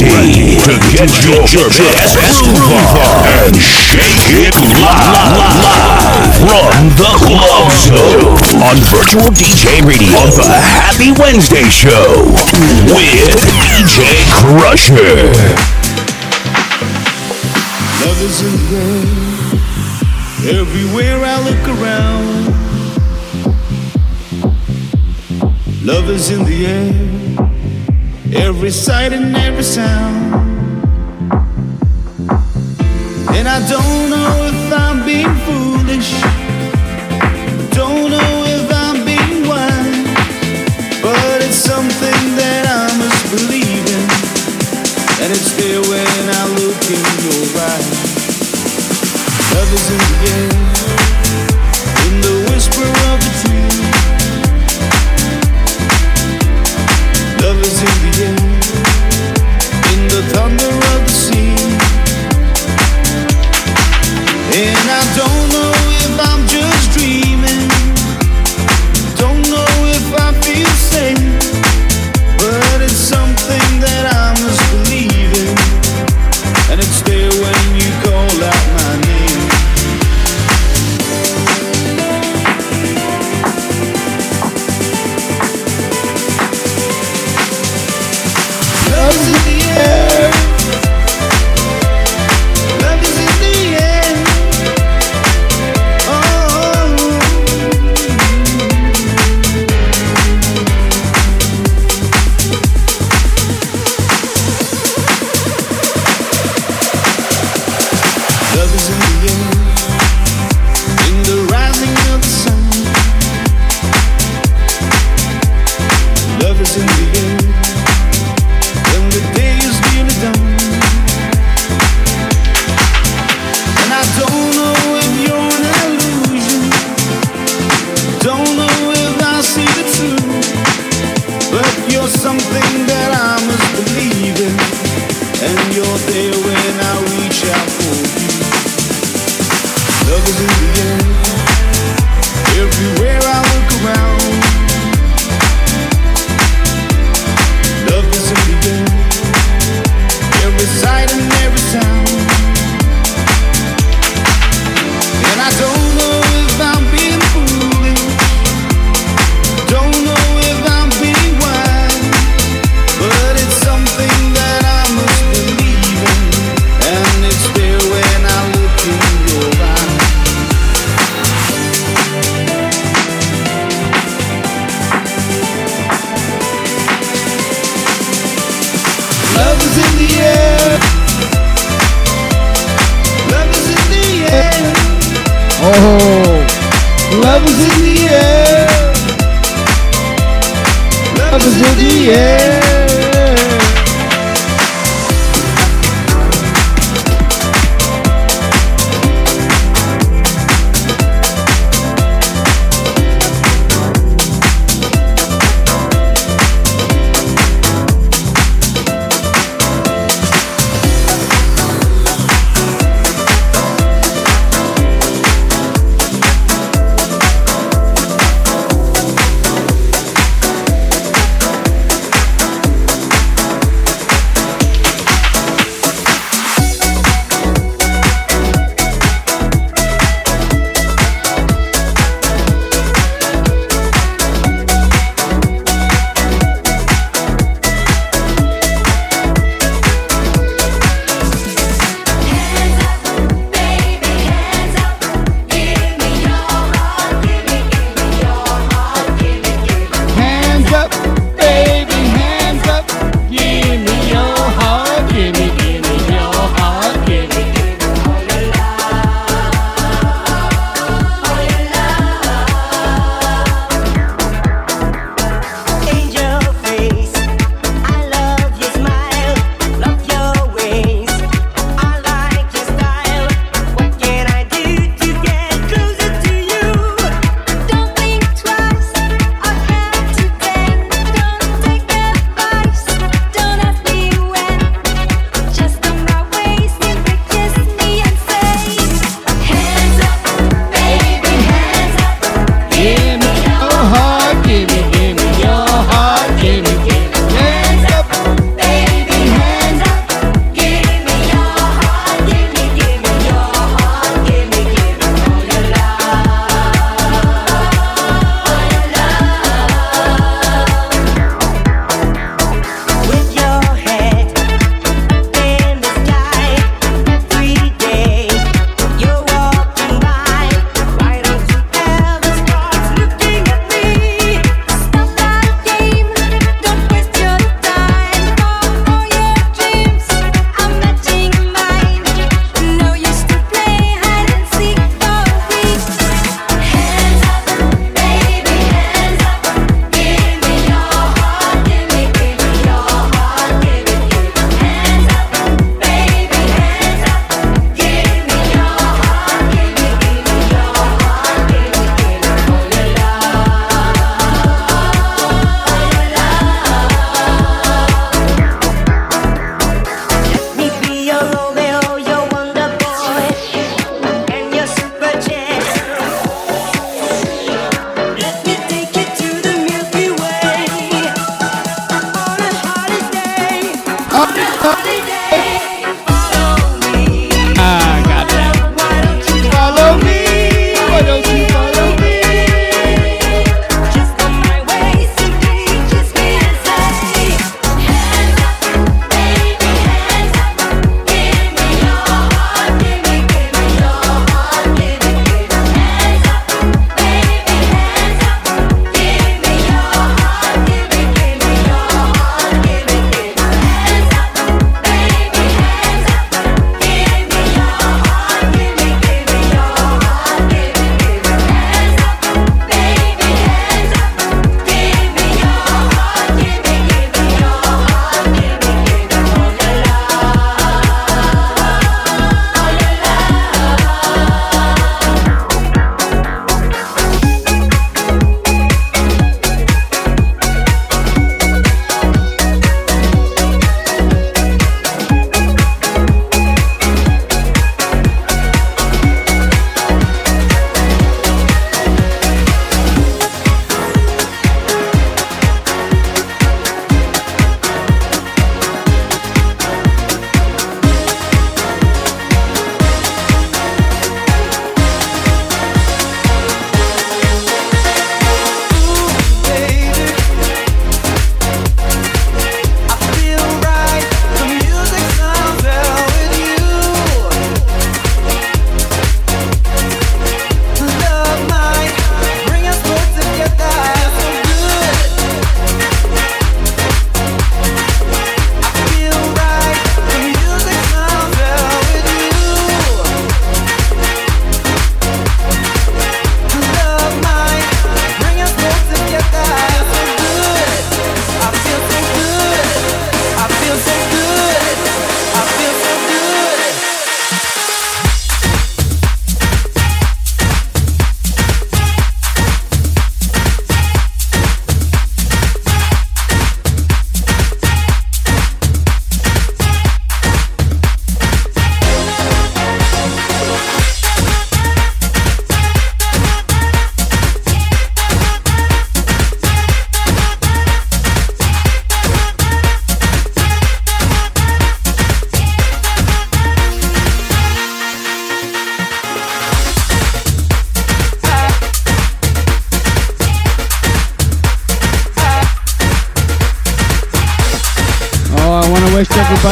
ready to get your, best, groove on and shake it live, live from the club zone on Virtual DJ Radio on the Happy Wednesday Show with DJ Crusher. Love is in the air. Everywhere I look around, love is in the air every sight and every sound. And I don't know if I'm being foolish.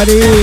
everybody.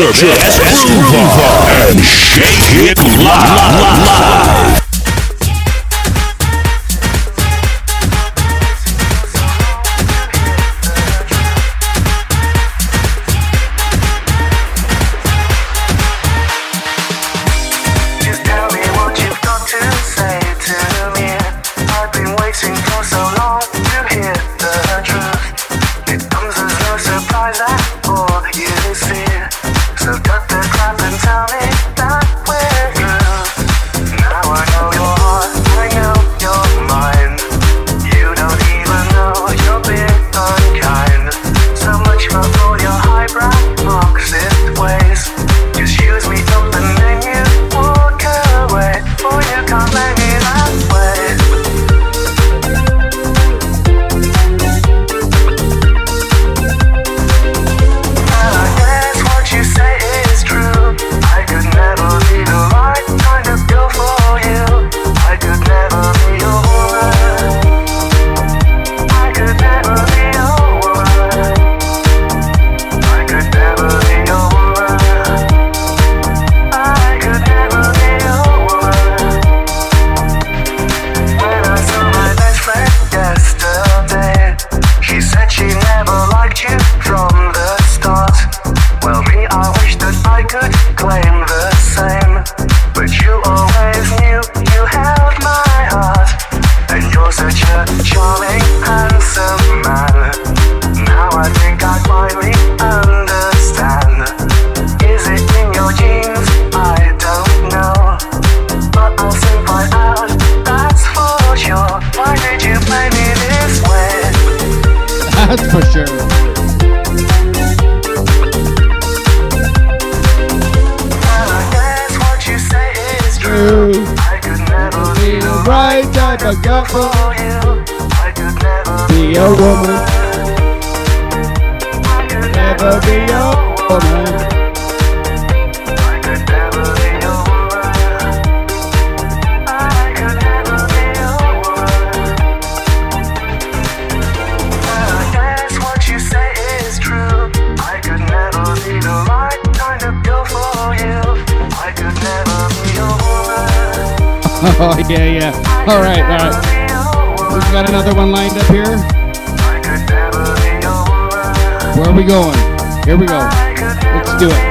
your, your groove on. Oh, yeah, yeah. All right, all right. We've got another one lined up here. Where are we going? Here we go. Let's do it.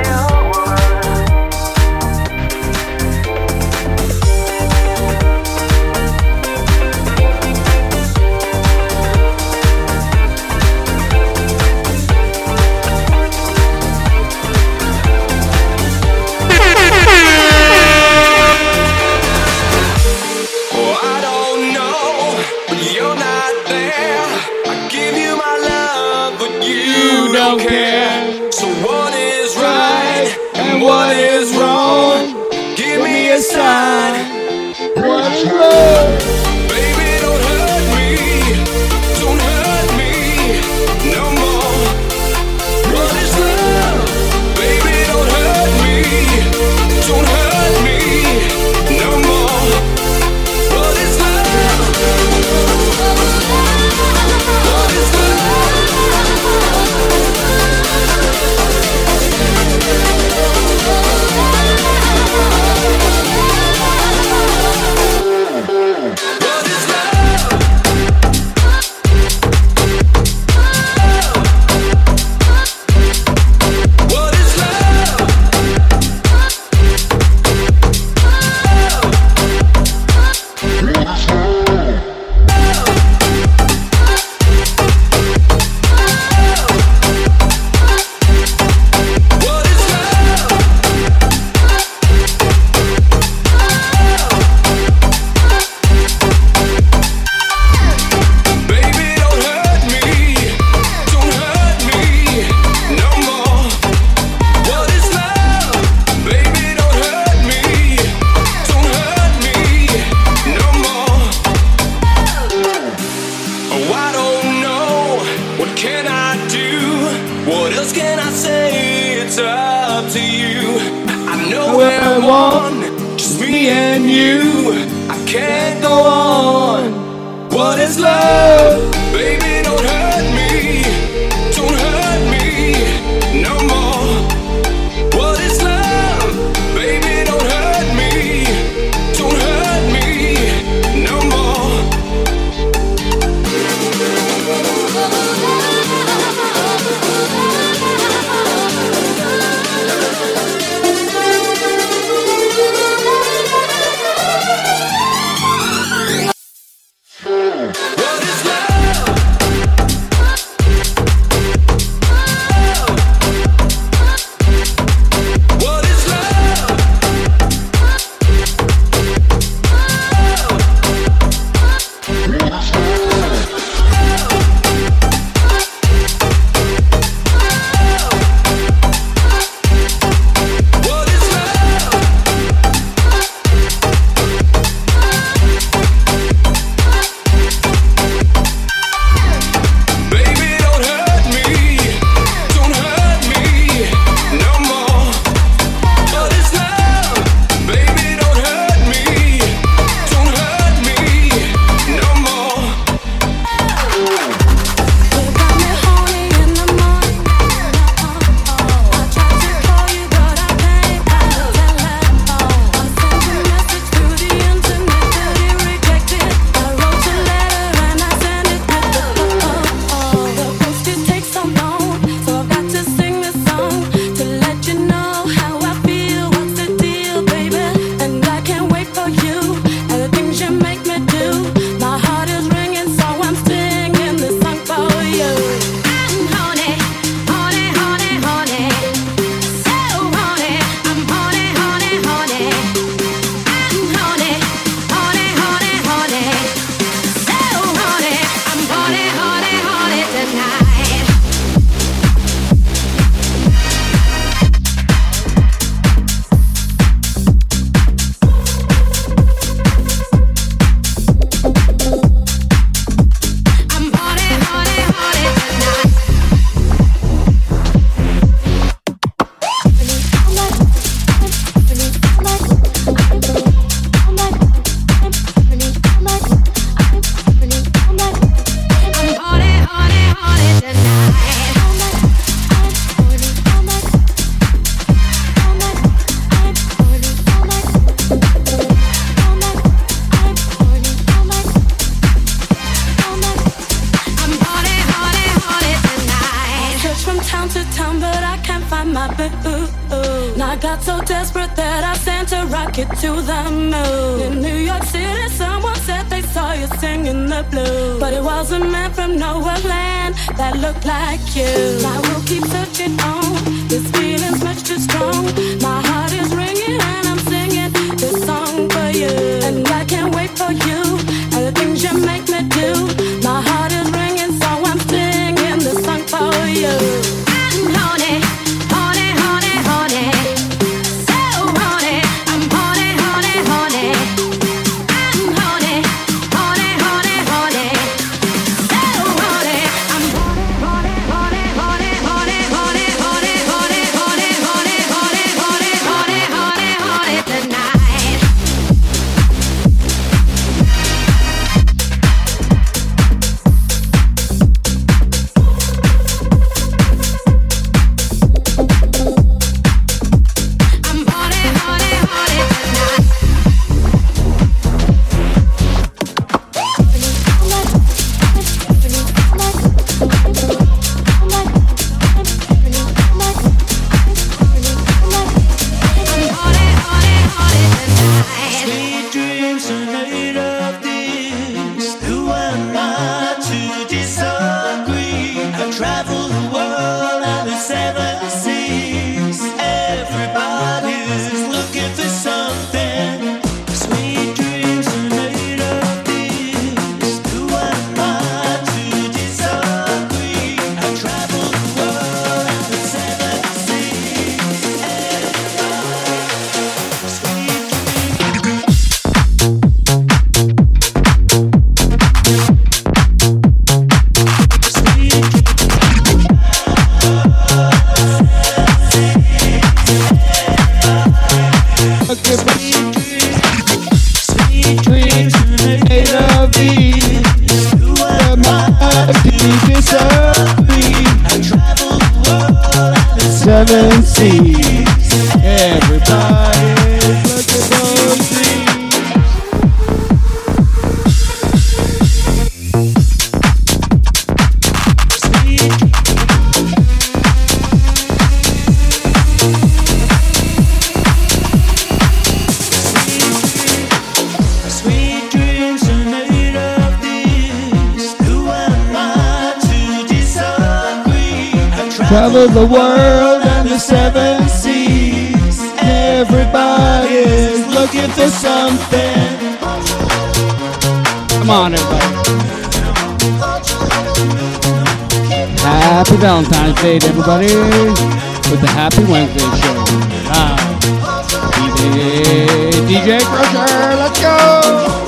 And I got so desperate that I sent a rocket to the moon. In New York City, someone said they saw you singing the blues. But it was a man from nowhere land that looked like you. I will keep searching on. This feeling's much too strong. My heart is ringing and I'm singing this song for you. And I can't wait for you. of the world and the seven seas. Everybody's looking for something. Come on, everybody. Happy Valentine's Day to everybody with the Happy Wednesday show. Ah, DJ, DJ Crusher, let's go!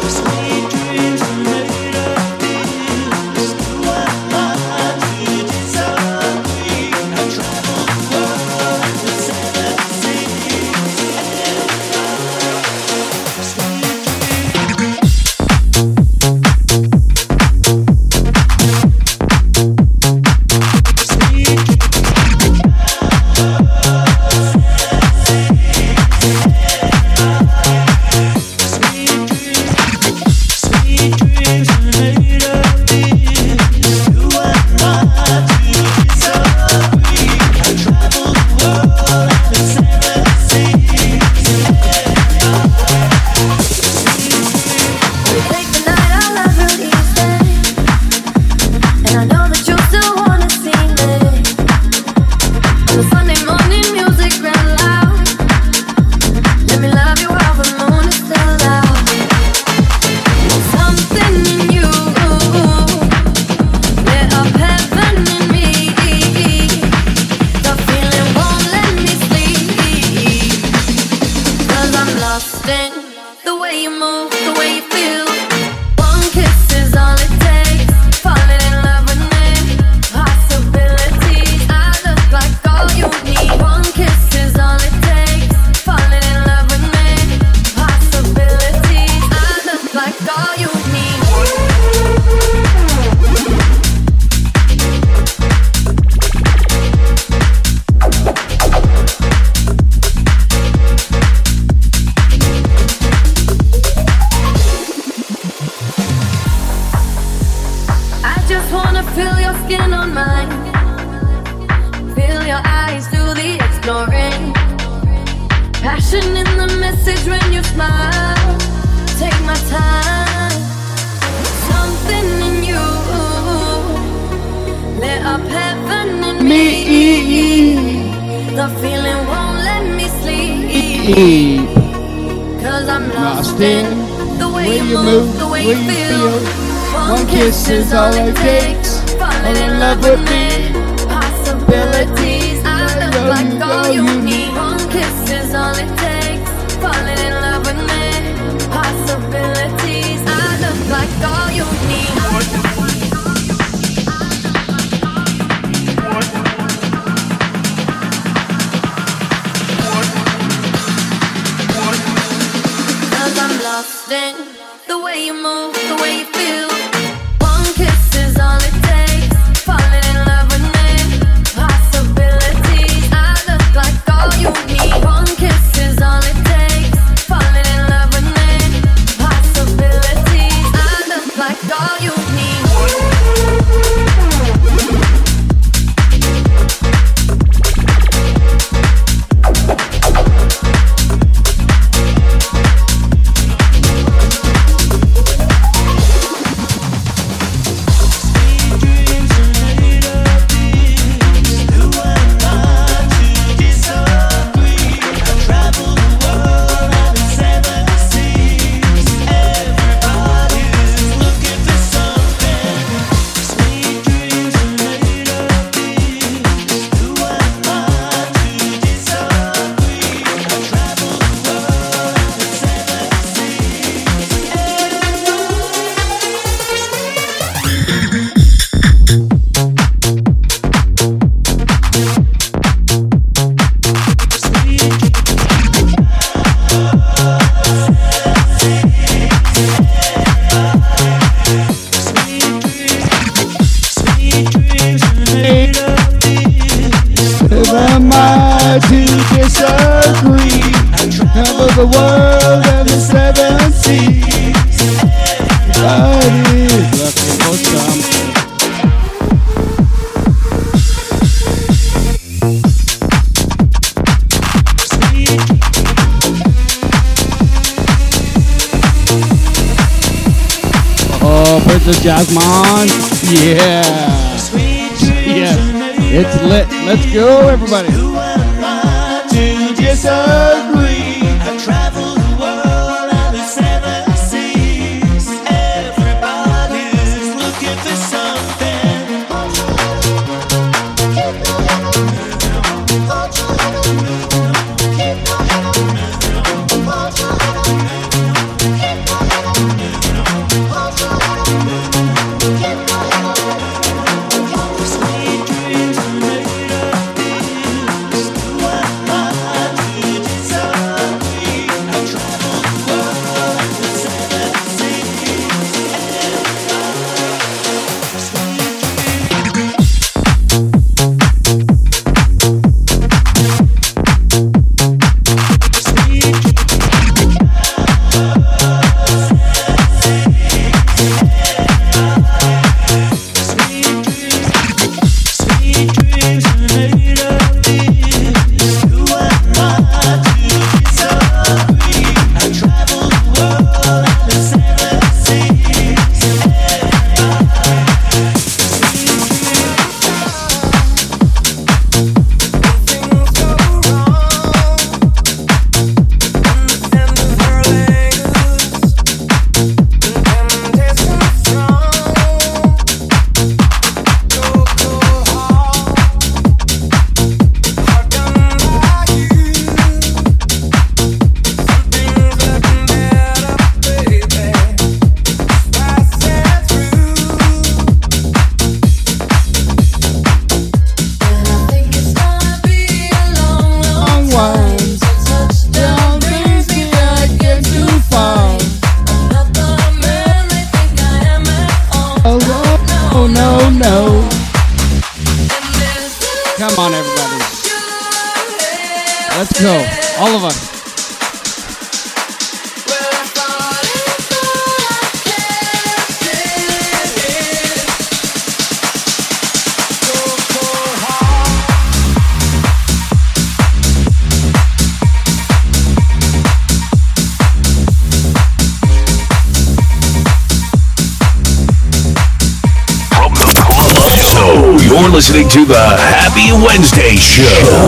Wednesday Show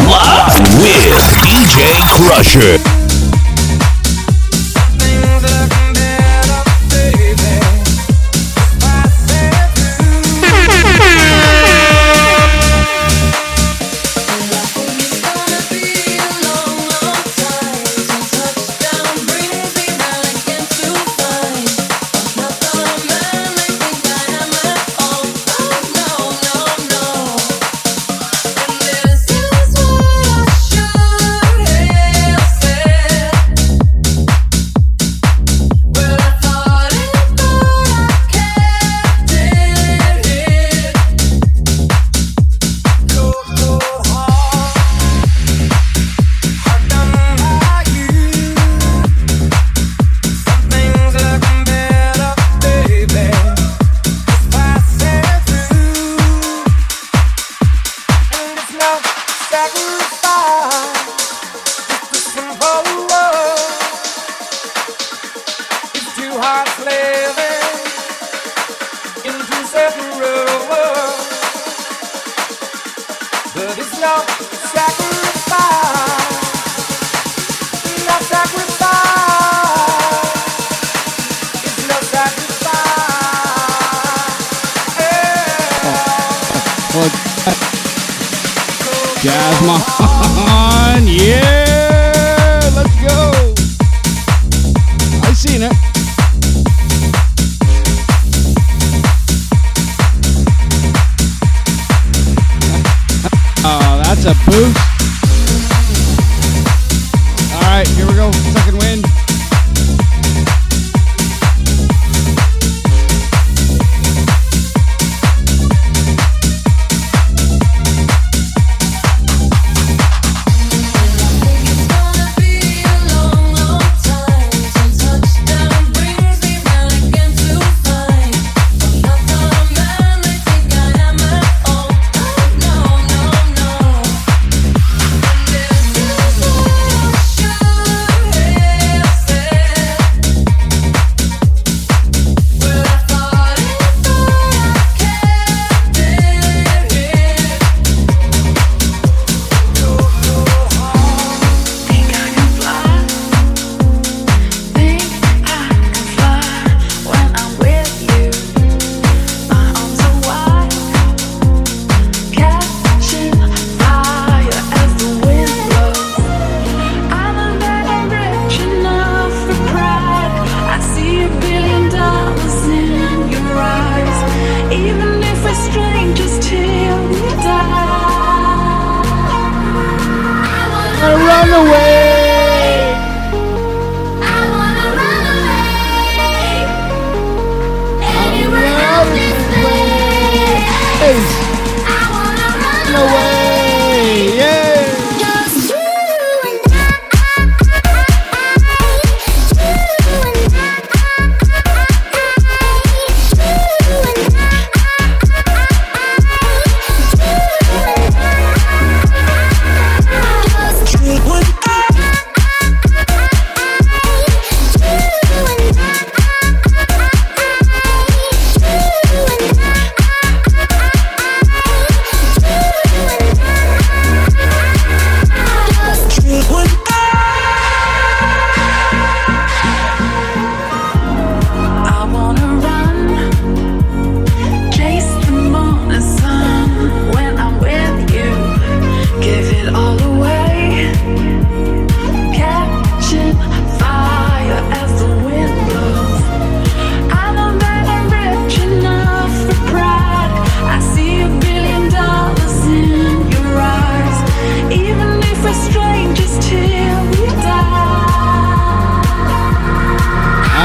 live with DJ Crusher.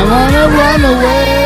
wanna run away.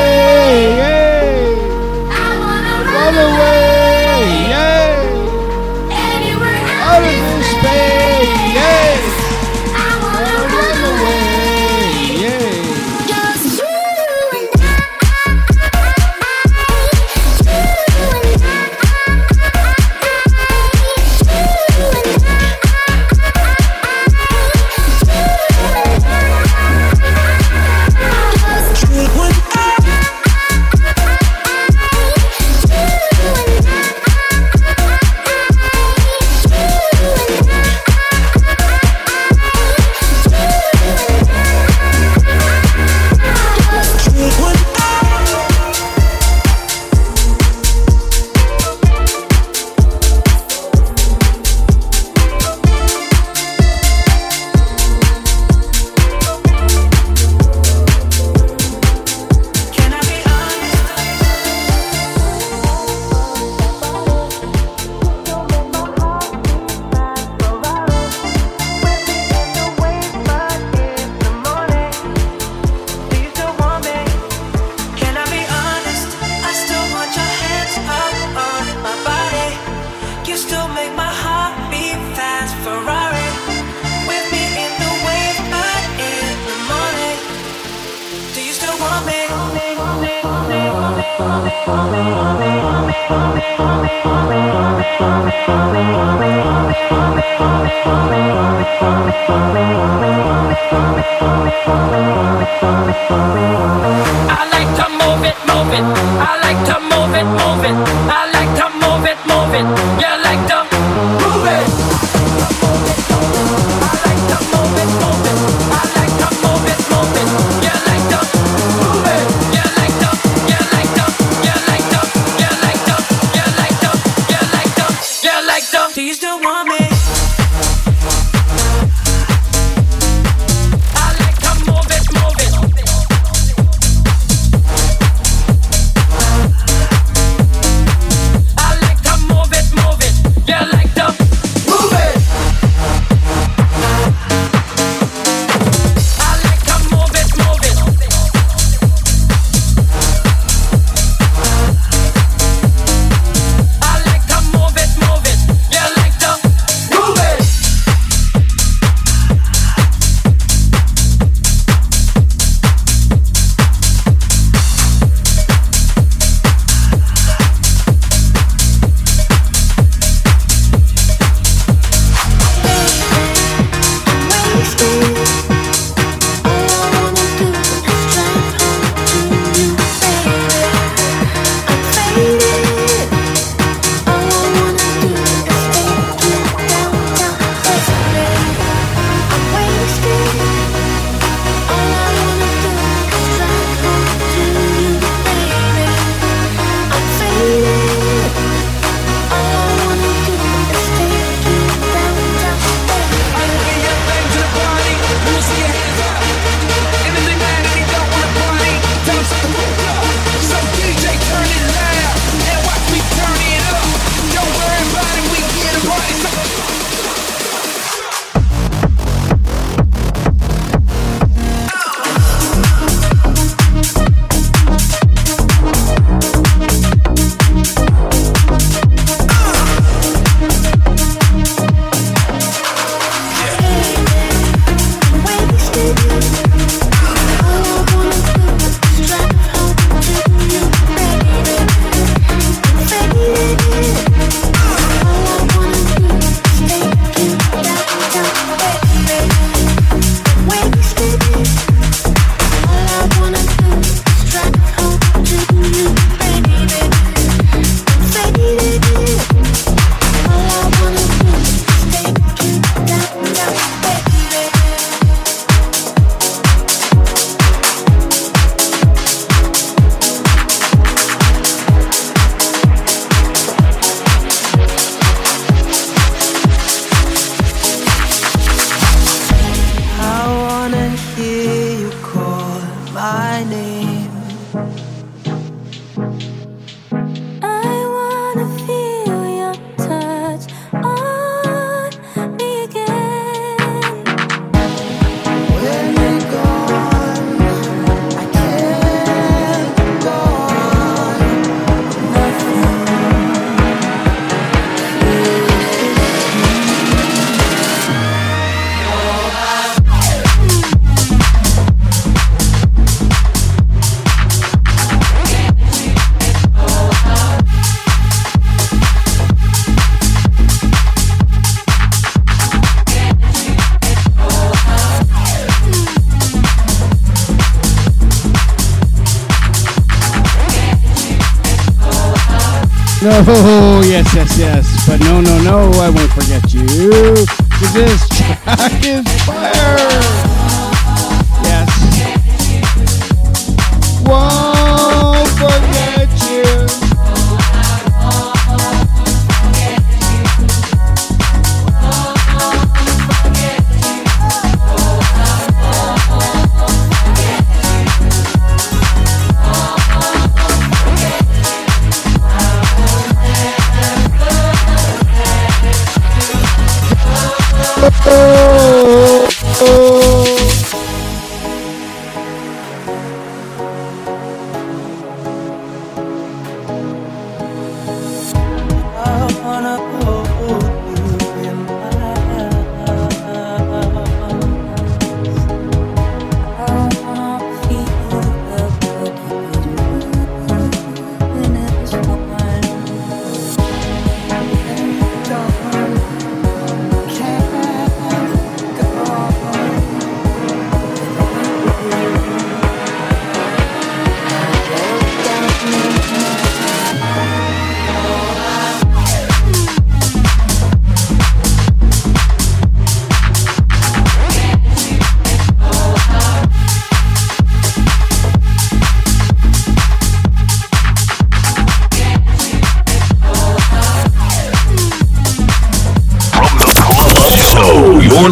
Like to. Do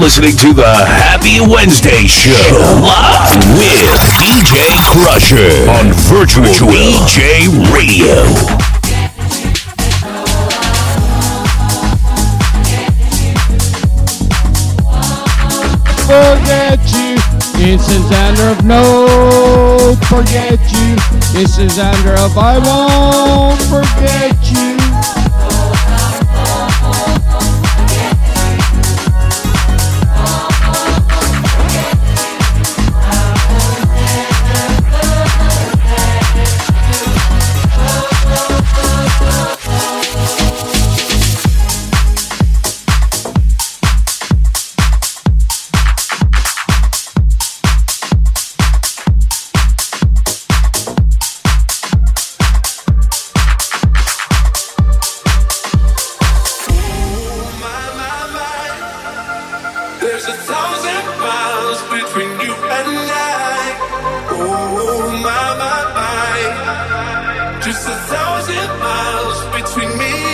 listening to the Happy Wednesday Show live with DJ Crusher on Virtual, DJ Radio. forget you. It's a Xander of no forget you. It's a Xander of I won't forget between me.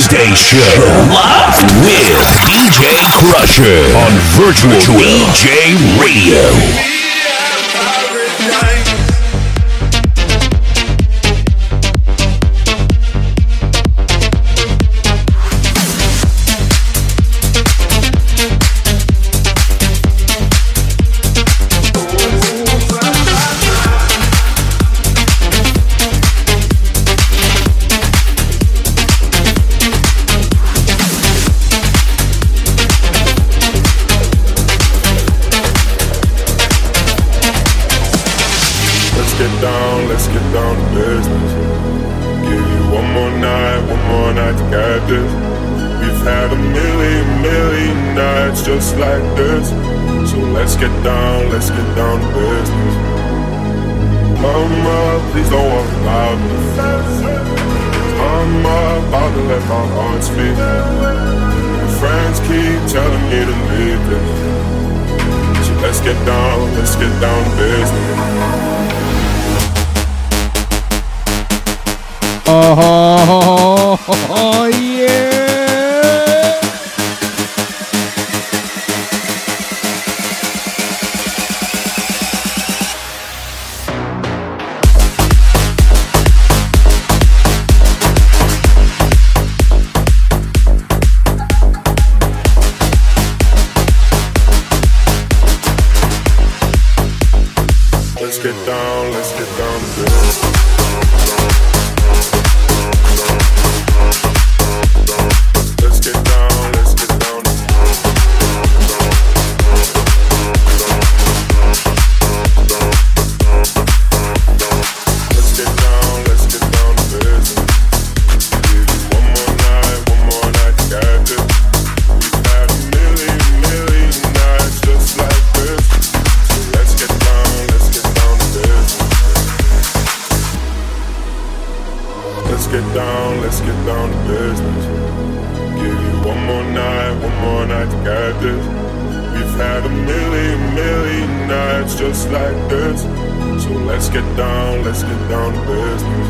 Wednesday show. live with DJ Crusher on Virtual, Virtual DJ Radio. get down, let's get down to business.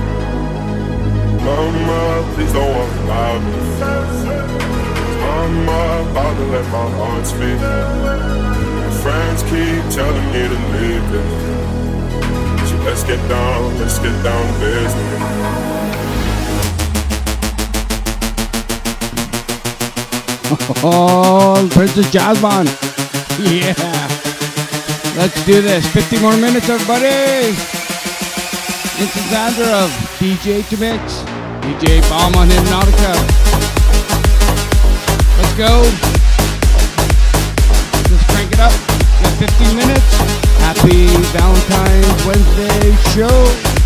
Mama, please don't walk about me. Mama, about to let my heart speak. My friends keep telling me to leave it. So let's get down, let's get down to business. Oh, Prince Jasmine. Yeah. Let's do this. 50 more minutes, everybody. This is Andrew of DJ to Mix. DJ Bomb on Hypnotica. Let's go. Let's crank it up. Got 15 minutes. Happy Valentine's Wednesday show.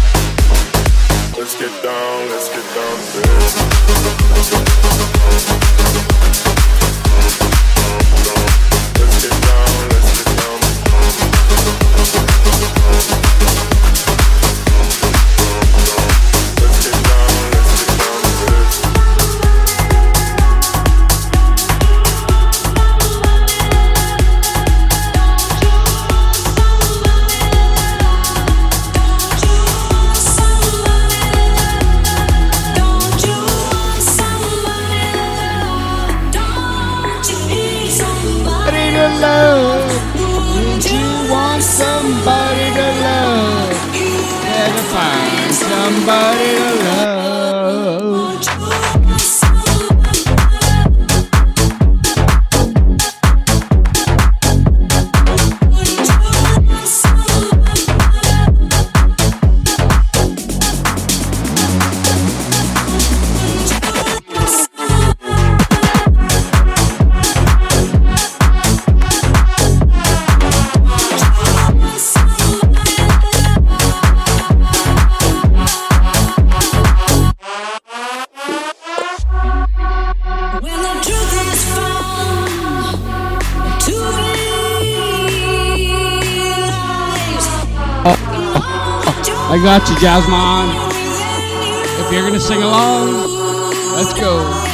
got you, Jasmine. If you're going to sing along, let's go.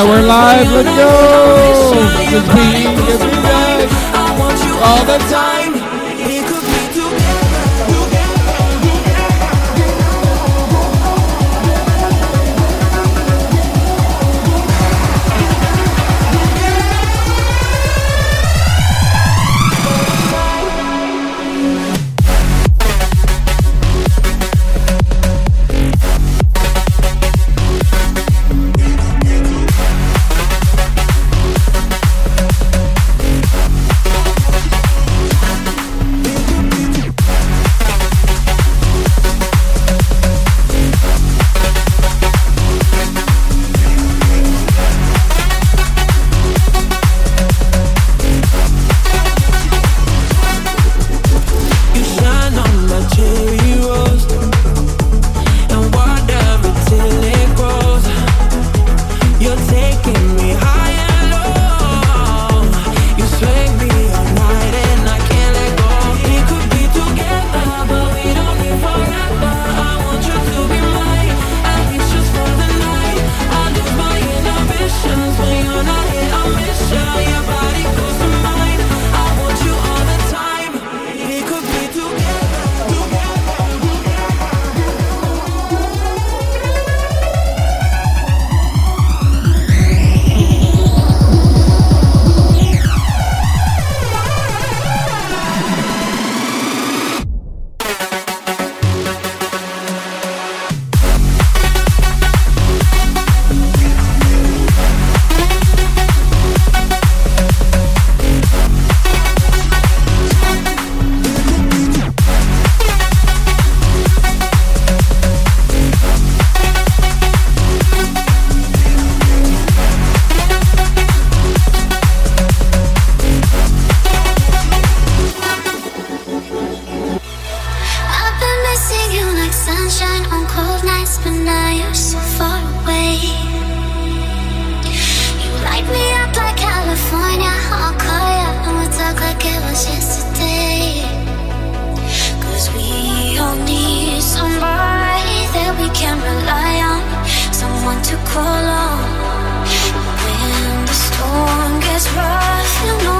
And we're live. Let's go. Just be, be all the time. for long. When the storm gets rough, you know.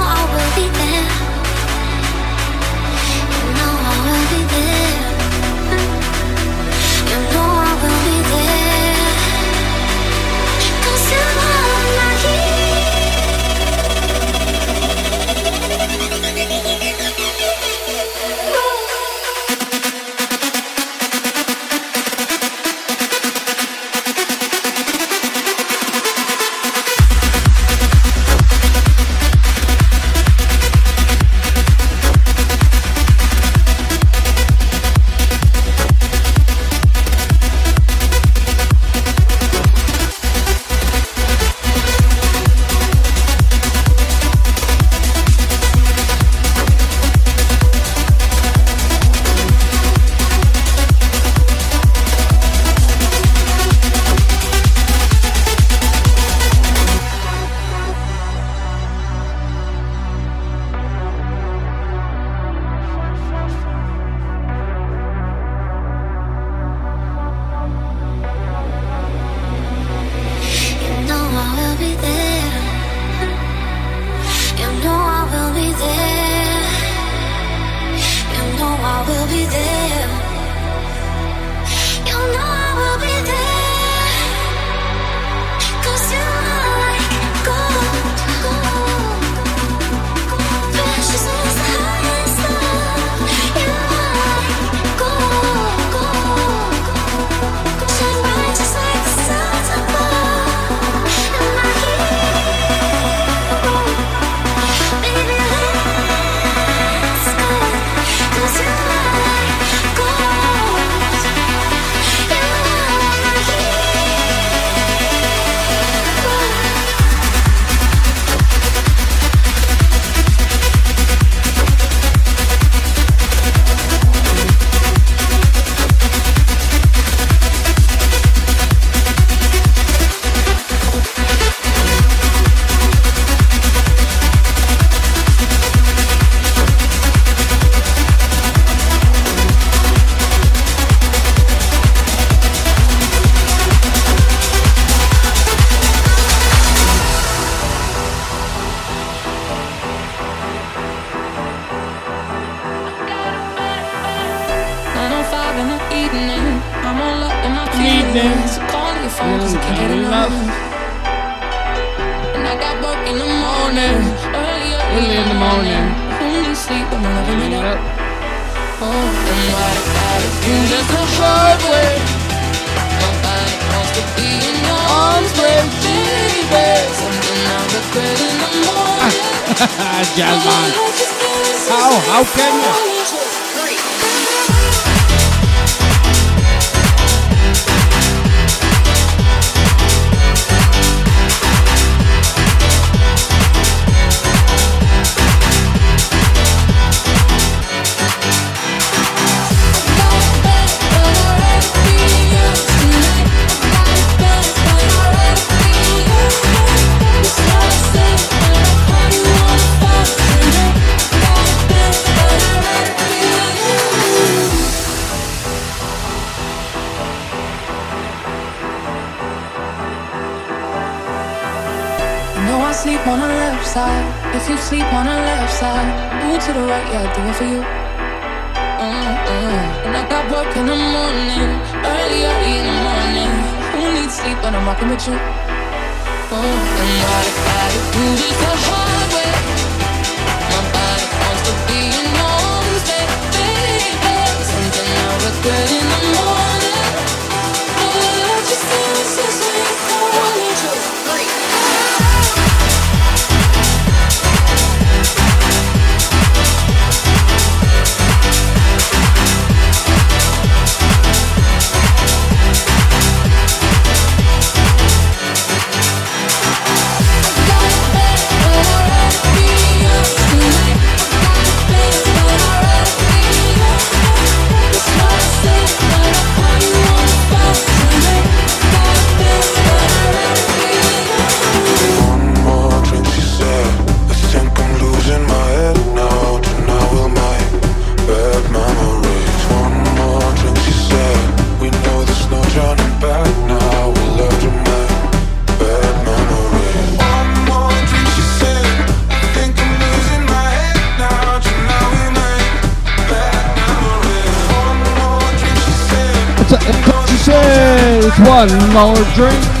doing for you. Mm-hmm. And I got work in the morning, early, early in the morning. Who needs sleep when I'm rocking with you? Oh, and my if I do this the hard way? My body wants to be in your arms, baby. Something I regret in the morning. one more drink.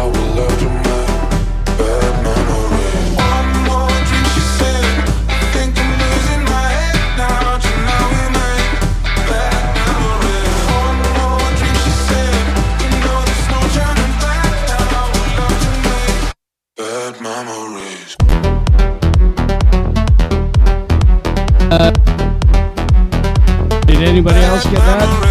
anybody else get that?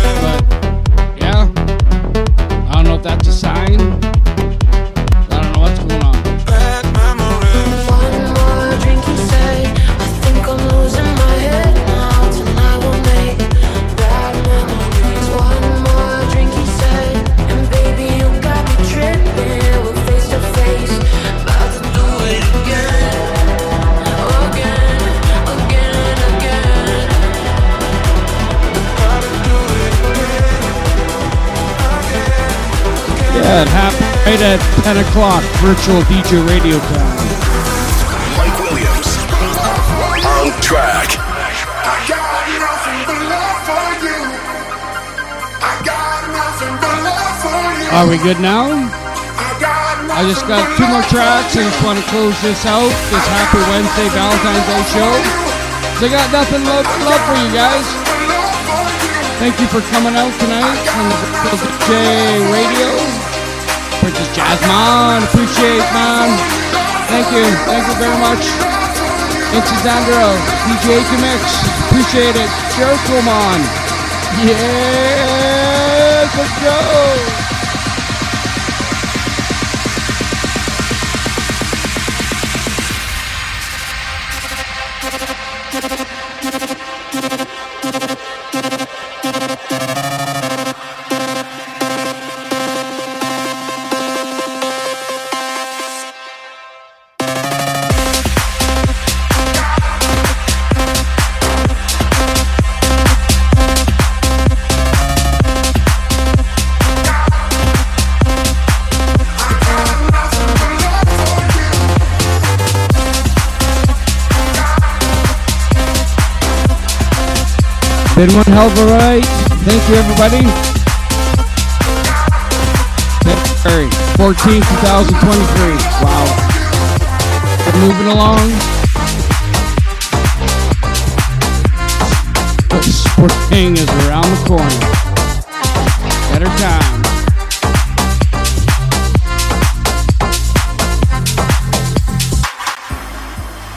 that happy right at 10 o'clock, virtual DJ radio time. Mike Williams, on track. Are we good now? I just got two more tracks and just want to close this out. This happy Wednesday Valentine's Day show. I got nothing left, left for you guys. Thank you for coming out tonight on the DJ Radio. Princess Jasmine, appreciate man. Thank you, thank you very much. It's Zandra, DJ to Mix, appreciate it. Jericho man. Yes, let's go. Been one hell of a ride. Thank you, everybody. February 14, 2023. Wow. We're moving along. The spring is around the corner. Better time.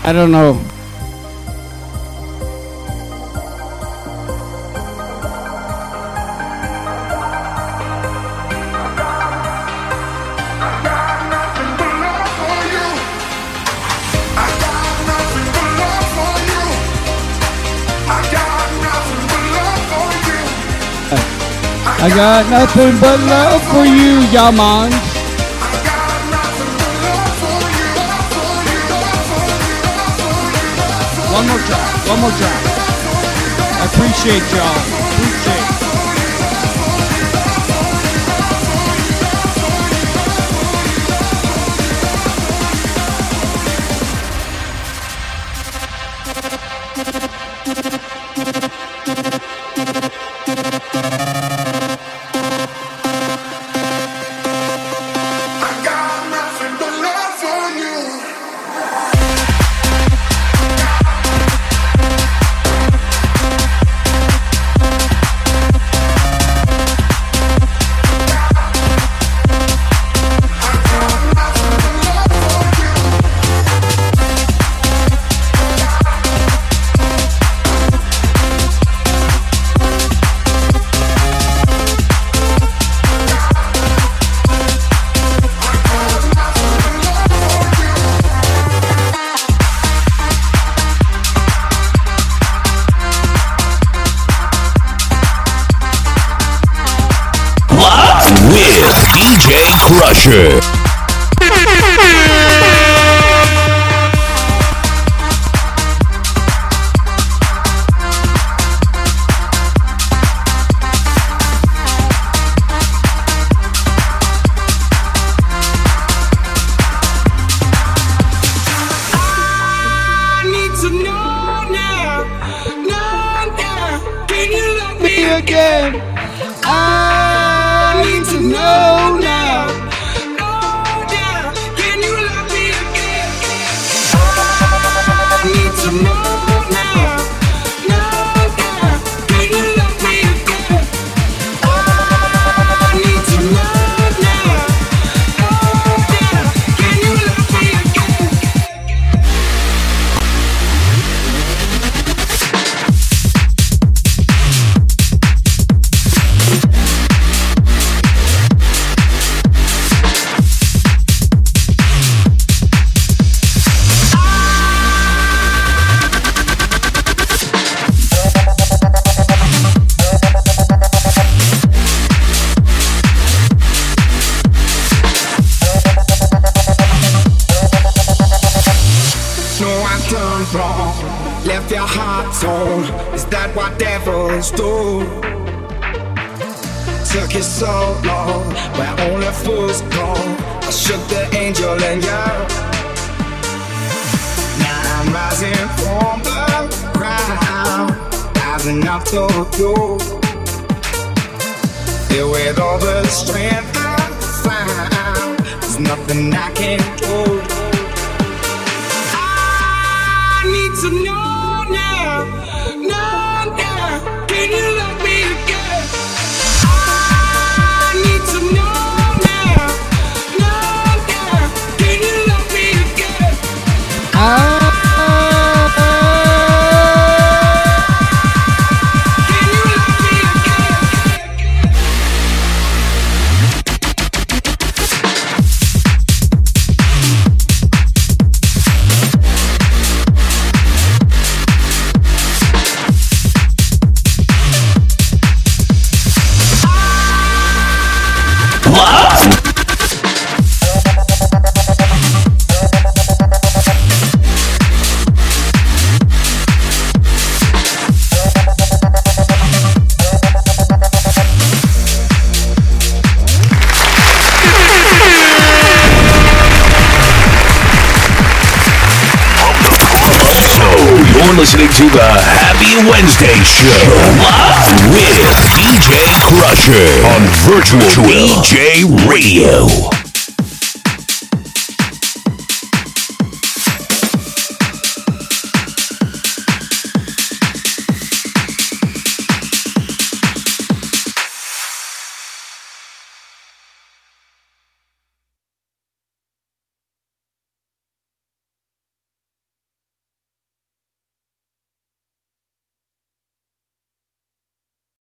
I don't know. I got nothing but love for you, Yaman. One more track, one more track. I appreciate y'all. Left your heart torn. Is that what devils do? Took you so long, where only fools go. I shook the angel and you. Now I'm rising from the ground, rising up to you. Filled with all the strength I found, there's nothing I can't do. to know now, know now. Can you love me again? I need to know now, know now. Can you love me again? Ah. Listening to the Happy Wednesday Show live with DJ Crusher on Virtual DJ Radio.